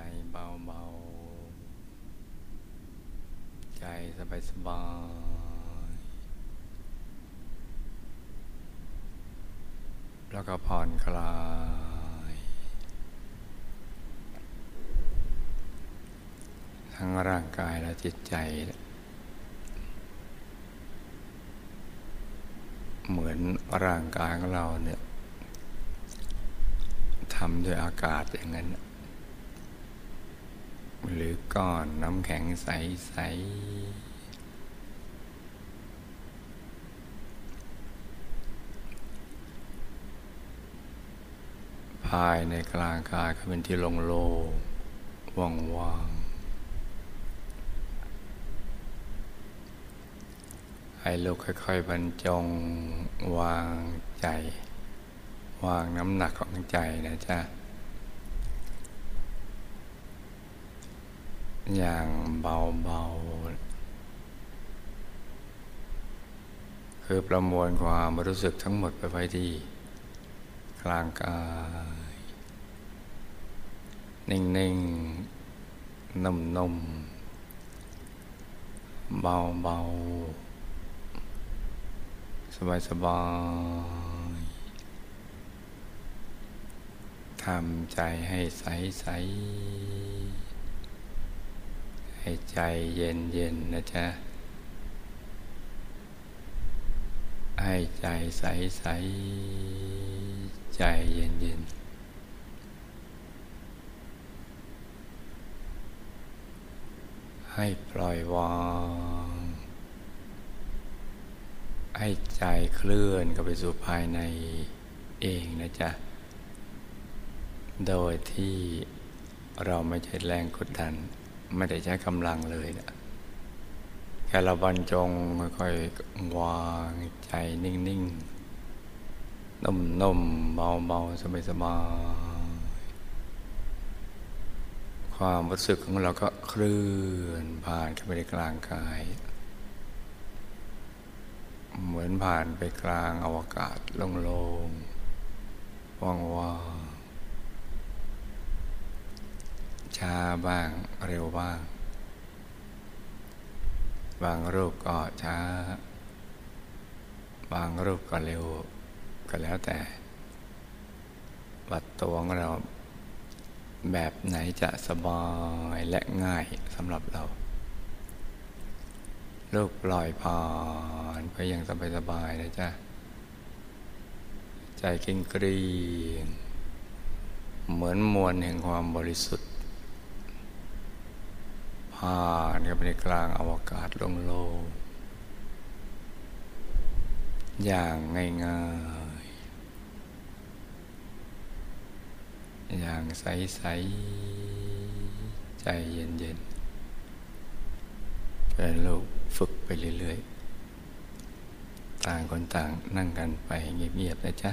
ใจเบาๆใจสบายๆแล้วก็ผ่อนคลาย ทั้งร่างกายและจิตใจ เหมือนร่างกายของเราเนี่ยทำด้วยอากาศอย่างนั้น หรือก้อนน้ำแข็งใส ๆ ภายในกลางกายก็เป็นที่โล่งๆว่างๆให้ลูกค่อยๆบรรจงวางใจ วางน้ำหนักของใจนะจ๊ะ อย่างเบาๆ คือประมวลความรู้สึกทั้งหมดไปไว้ที่กลางกาย นิ่งๆ นุ่มๆ เบาๆ สบายๆ ทำใจให้ใสใส ให้ใจเย็นเย็นนะจ๊ะ ให้ใจใสใสใจเย็นเย็นให้ปล่อยวางให้ใจเคลื่อนเข้าไปสู่ภายในเองนะจ๊ะ โดยที่เราไม่ใช้แรงกดดัน ไม่ได้ใช้กำลังเลยนะแค่เราบรรจงค่อยๆวางใจนิ่งๆนุ่มๆเบาๆสบายๆความรู้สึกของเราก็เคลื่อนผ่านเข้าไปในกลางกาย เหมือนผ่านไปกลางอวกาศโล่งๆว่างๆ ช้าบ้างเร็วบ้าง บางรูปก็ช้า บางรูปก็เร็ว ก็แล้วแต่วัดตัวของเราแบบไหนจะสบายและง่ายสำหรับเราลูกปล่อยผ่านไปอย่างสบายๆนะจ๊ะ ใจเก่งกรีงเหมือนมวลแห่งความบริสุทธิ์ ผ่านเข้าไปในกลางอวกาศโล่งๆอย่างง่ายๆ อย่างใสๆ ใจเย็นๆเป็นลูกฝึกไปเรื่อยๆ ต่างคนต่างนั่งกันไปเงียบๆนะจ๊ะ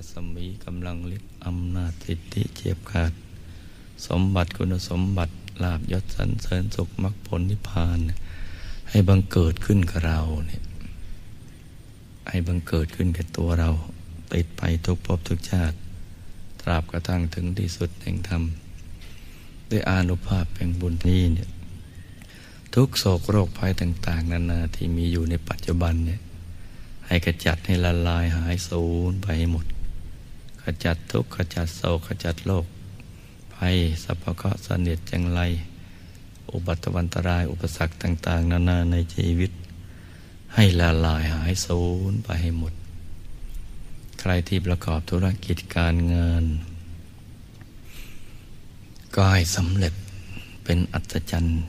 รัศมีกำลังฤทธิ์อำนาจสิทธิเจียบขาด สมบัติคุณสมบัติลาบยศสันเสริญสุขมรรคผลนิพพาน ให้บังเกิดขึ้นกับเราเนี่ยให้บังเกิดขึ้นกับตัวเรา ติดไปทุกภพทุกชาติ ตราบกระทั่งถึงที่สุดแห่งธรรมด้วยอานุภาพแห่งบุญนี้เนี่ยทุกโศกโรคภัยต่าง ๆ นานาที่มีอยู่ในปัจจุบันเนี่ยให้ขจัดให้ละลายหายสูญไปให้หมด ขจัดทุกข์ขจัดโศกขจัดโรคภัยสัพพะเสนียดจังไร อุบัติวันตรายอุปสรรคต่าง ๆ นานาในชีวิต ให้ละลายหายสูญไปให้หมด ใครที่ประกอบธุรกิจการงาน ก็ให้สำเร็จเป็นอัศจรรย์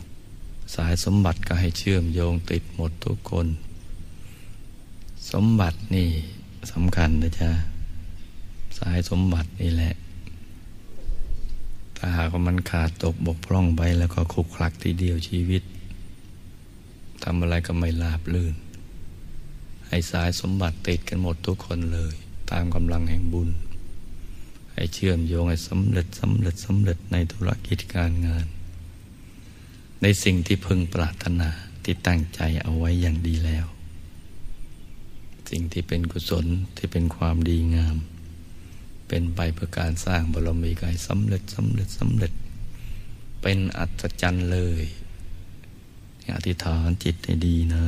สายสมบัติก็ให้เชื่อมโยงติดหมดทุกคน สมบัตินี่สำคัญนะจ๊ะ สายสมบัตินี่แหละ ถ้าหากว่ามันขาดตกบกพร่องไปแล้วก็คุกคลักทีเดียวชีวิตทำอะไรก็ไม่ราบลื่น ให้สายสมบัติติดกันหมดทุกคนเลย ตามกำลังแห่งบุญ ให้เชื่อมโยงให้สำเร็จสำเร็จสำเร็จในธุรกิจการงาน ในสิ่งที่พึงปรารถนาที่ตั้งใจเอาไว้อย่างดีแล้ว สิ่งที่เป็นกุศลที่เป็นความดีงาม เป็นไปเพื่อการสร้างบารมีกายสำเร็จสำเร็จสำเร็จ เป็นอัศจรรย์เลยอธิษฐานจิตให้ดีนะ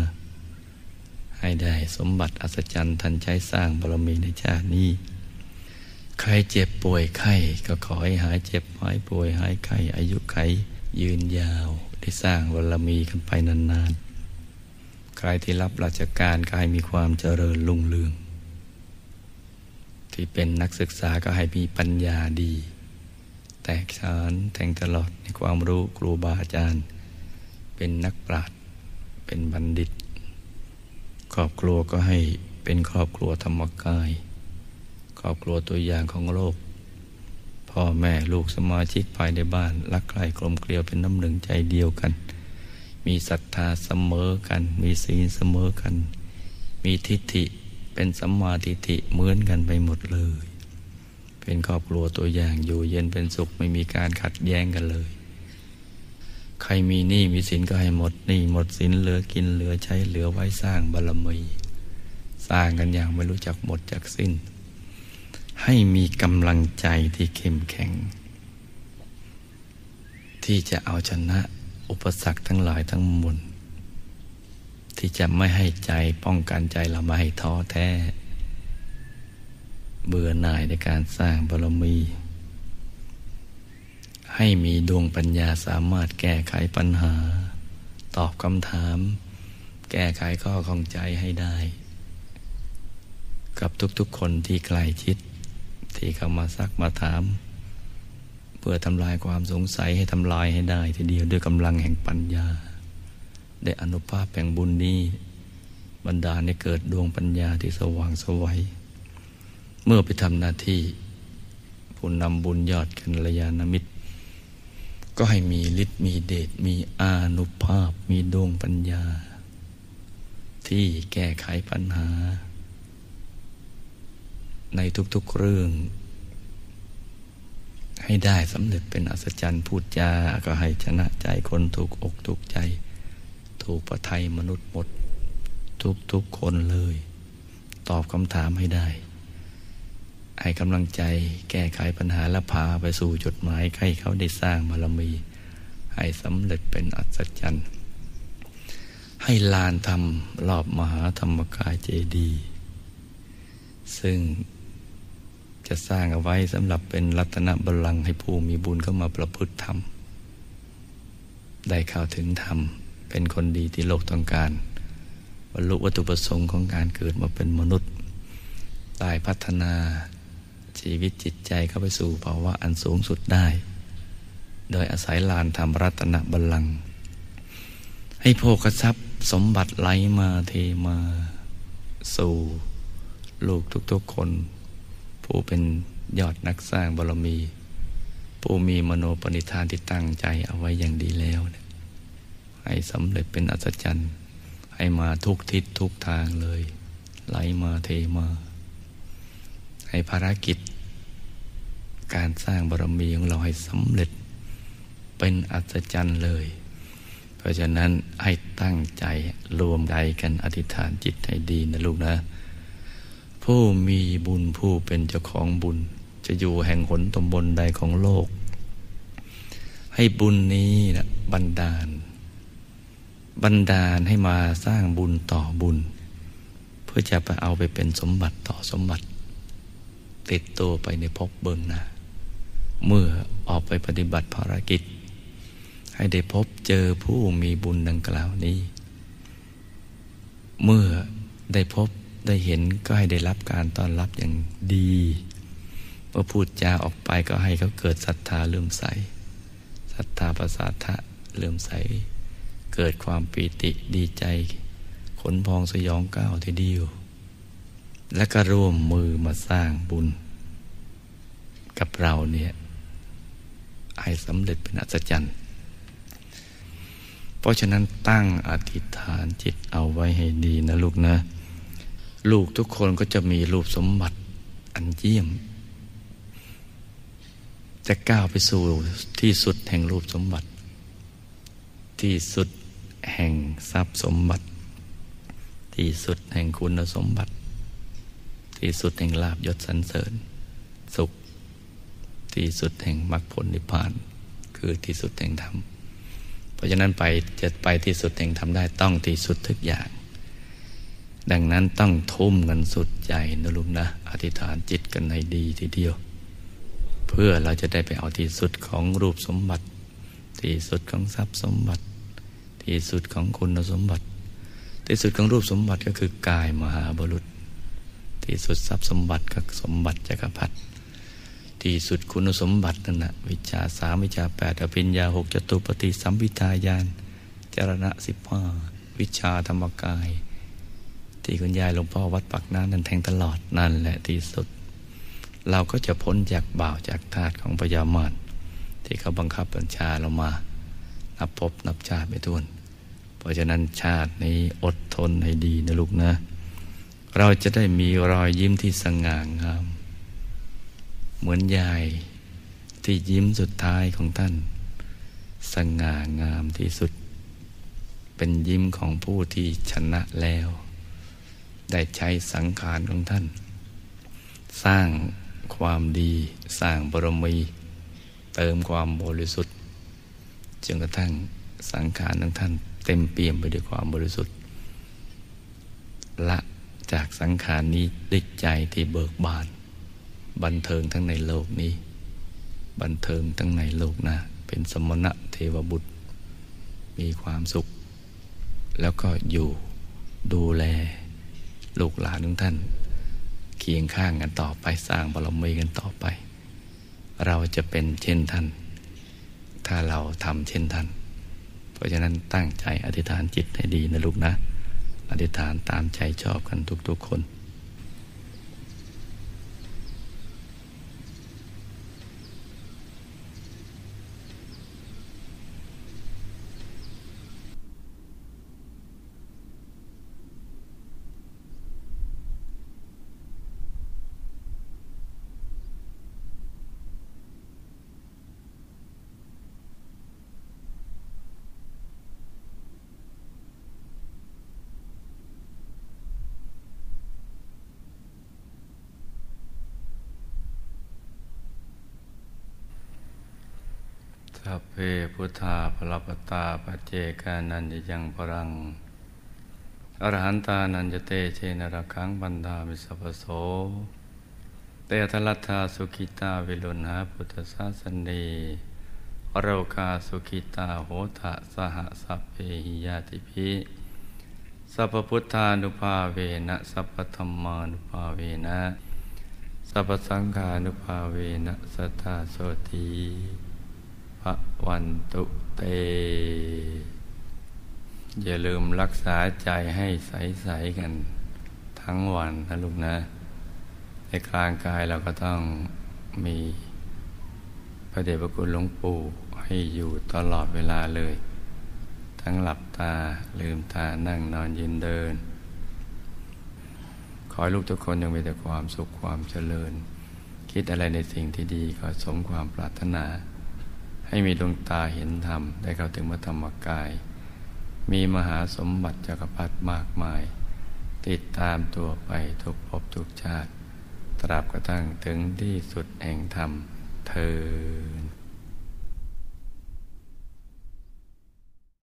ให้ได้สมบัติอัศจรรย์ทันใช้สร้างบารมีในชาตินี้ ใครเจ็บป่วยไข้ ก็ขอให้หายเจ็บหายป่วยหายไข้ อายุไขยืนยาวได้สร้างบารมีกันไปนานๆ ใครที่รับราชการก็ให้มีความเจริญรุ่งเรือง ที่เป็นนักศึกษาก็ให้มีปัญญาดี แตกฉานแทงตลอดในความรู้ครูบาอาจารย์ เป็นนักปราชญ์เป็นบัณฑิต ครอบครัวก็ให้เป็นครอบครัวธรรมกาย ครอบครัวตัวอย่างของโลก พ่อแม่ลูกสมาชิกภายในบ้าน รักใคร่กลมเกลียวเป็นน้ำหนึ่งใจเดียวกัน มีศรัทธาเสมอกัน มีศีลเสมอกัน มีทิฏฐิ เป็นสัมมาทิฏฐิเหมือนกันไปหมดเลย เป็นครอบครัวตัวอย่างอยู่เย็นเป็นสุขไม่มีการขัดแย้งกันเลย ใครมีหนี้มีสินก็ให้หมดหนี้หมดสินเหลือกินเหลือใช้เหลือไว้สร้างบารมี สร้างกันอย่างไม่รู้จักหมดจักสิ้น ให้มีกำลังใจที่เข้มแข็ง ที่จะเอาชนะอุปสรรคทั้งหลายทั้งมวล ที่จะไม่ให้ใจป้องกันใจเราไม่ให้ท้อแท้ เบื่อหน่ายในการสร้างบารมี ให้มีดวงปัญญาสามารถแก้ไขปัญหา ตอบคำถาม แก้ไขข้อข้องใจให้ได้ กับทุกๆคนที่ใกล้ชิด ที่เข้ามาซักมาถาม เพื่อทำลายความสงสัยให้ทำลายให้ได้ ทีเดียวด้วยกำลังแห่งปัญญา ได้อนุภาพแห่งบุญนี้ บรรดาในเกิดดวงปัญญาที่สว่างสวัยเมื่อไปทำหน้าที่ผู้นำบุญยอดกันระยาณมิตร ก็ให้มีฤทธิ์มีเดชมีอานุภาพ มีดวงปัญญา ที่แก้ไขปัญหา ในทุกๆเรื่อง ให้ได้สำเร็จเป็นอัศจรรย์พูดจาก็ให้ชนะใจคนถูกอกถูกใจ ถูกประทัยมนุษย์หมด ทุกๆคนเลย ตอบคำถามให้ได้ ให้กำลังใจแก้ไขปัญหาและพาไปสู่จุดหมายให้เขาได้สร้างบารมี ให้สำเร็จเป็นอัศจรรย์ ให้ลานธรรมรอบมหาธรรมกายเจดีซึ่งจะสร้างเอาไว้สำหรับเป็นรัตนบัลลังก์ให้ผู้มีบุญเข้ามาประพฤติธรรม ได้เข้าถึงธรรม เป็นคนดีที่โลกต้องการบรรลุวัตถุประสงค์ของการเกิดมาเป็นมนุษย์ได้พัฒนาชีวิตจิตใจเข้าไปสู่ภาวะอันสูงสุดได้ โดยอาศัยลานธรรมรัตนบัลลังก์ให้โภคทรัพย์สมบัติไหลมาเทมาสู่ลูกทุกๆคน ผู้เป็นยอดนักสร้างบารมี ผู้มีมโนปณิธานที่ตั้งใจเอาไว้อย่างดีแล้ว ให้สำเร็จเป็นอัศจรรย์ ให้มาทุกทิศทุกทางเลย ไหลมาเทมา ให้ภารกิจ การสร้างบารมีของเราให้สำเร็จ เป็นอัศจรรย์เลย เพราะฉะนั้นให้ตั้งใจรวมใจกันอธิษฐานจิตให้ดีนะลูกนะ ผู้มีบุญผู้เป็นเจ้าของบุญ จะอยู่แห่งหนตำบลใดของโลกให้บุญนี้นะบันดาล บันดาลให้มาสร้างบุญต่อบุญ เพื่อจะไปเอาไปเป็นสมบัติต่อสมบัติ ติดตัวไปในภพเบื้องหน้า เมื่อออกไปปฏิบัติภารกิจ ให้ได้พบเจอผู้มีบุญดังกล่าวนี้ เมื่อได้พบได้เห็นก็ให้ได้รับการต้อนรับอย่างดีเมื่อพูดจาออกไปก็ให้เขาเกิดศรัทธาเลื่อมใสศรัทธาประสาทะเลื่อมใส เกิดความปีติดีใจ ขนพองสยองก้าวทีเดียว และก็ร่วมมือมาสร้างบุญ กับเราเนี่ยให้สำเร็จเป็นอัศจรรย์ เพราะฉะนั้นตั้งอธิษฐานจิตเอาไว้ให้ดีนะลูกนะ ลูกทุกคนก็จะมีรูปสมบัติอันเยี่ยม จะก้าวไปสู่ที่สุดแห่งรูปสมบัติ ที่สุด แห่งทรัพย์สมบัติ ที่สุดแห่งคุณสมบัติ ที่สุดแห่งลาบยศสรรเสริญ สุข ที่สุดแห่งมรรคผลนิพพาน คือที่สุดแห่งธรรมเพราะฉะนั้นไปจะไปที่สุดแห่งธรรมได้ต้องที่สุดทุกอย่าง ดังนั้นต้องทุ่มกันสุดใจนะลุงนะ อธิษฐานจิตกันให้ดีทีเดียว เพื่อเราจะได้ไปเอาที่สุดของรูปสมบัติ ที่สุดของทรัพย์สมบัติ ที่สุดของคุณสมบัติ ที่สุดของรูปสมบัติก็คือกายมหาบุรุษ ที่สุดทรัพย์สมบัติก็สมบัติจักรพรรดิที่สุดคุณสมบัตินั่นนะวิชาสามวิชาแปดอภิญญาหกจตุปฏิสัมพิทายานจรณะสิบห้าวิชาธรรมกาย ที่คุณยายหลวงพ่อวัดปักน้ำนั่นแทงตลอดนั่นแหละที่สุด เราก็จะพ้นจากบ่าวจากทาสของพญามารที่เขาบังคับบัญชาเรามา นับพบนับชาติไม่ท้วน เพราะฉะนั้นชาตินี้อดทนให้ดีนะลูกนะ เราจะได้มีรอยยิ้มที่สง่างาม เหมือนยายที่ยิ้มสุดท้ายของท่าน สง่างามที่สุด เป็นยิ้มของผู้ที่ชนะแล้ว ได้ใช้สังขารของท่าน สร้างความดี สร้างบารมี เติมความบริสุทธิ์ จนกระทั่งสังขารของท่านเต็มเปี่ยมไปด้วยความบริสุทธิ์ละจากสังขารนี้ด้วยใจที่เบิกบาน บันเทิงทั้งในโลกนี้ บันเทิงทั้งในโลกหน้าเป็นสมณะเทวบุตร มีความสุข แล้วก็อยู่ดูแลลูกหลานของท่านเคียงข้างกันต่อไปสร้างบารมีกันต่อไป เราจะเป็นเช่นท่าน ถ้าเราทำเช่นท่าน เพราะฉะนั้นตั้งใจอธิษฐานจิตให้ดีนะลูกนะ อธิษฐานตามใจชอบกันทุกๆคน สัพเพพุทธาพ ลปตาปเจกานันยยังปรัง อรหันตานันจเตเชนระคังบันดามิสัพโส เตทลัตถาสุขิตาวิลุณหาพุทธศาสนีอโรกาสุขิตาโหทะสหสัพเพหิยาติภิสัพพุทธานุภาเวนะสัพพธรรมานุภาเวนะสัพพสังฆานุภาเวนะสัทธาโสตีพระวันตุ เต อย่าลืมรักษาใจให้ใส ๆ กันทั้งวันนะลูกนะ ในกลางกายเราก็ต้องมีพระเดชพระคุณหลวงปู่ให้อยู่ตลอดเวลาเลย ทั้งหลับตาลืมตานั่งนอนยืนเดินขขอให้ลูกทุกคนยังมีแต่ความสุขความเจริญ คิดอะไรในสิ่งที่ดีก็สมความปรารถนา ให้มีดวงตาเห็นธรรม ได้เข้าถึงพระธรรมกาย มีมหาสมบัติจักรพรรดิมากมาย ติดตามตัวไปทุกภพทุกชาติ ตราบกระทั่งถึงที่สุดแห่งธรรมเธอ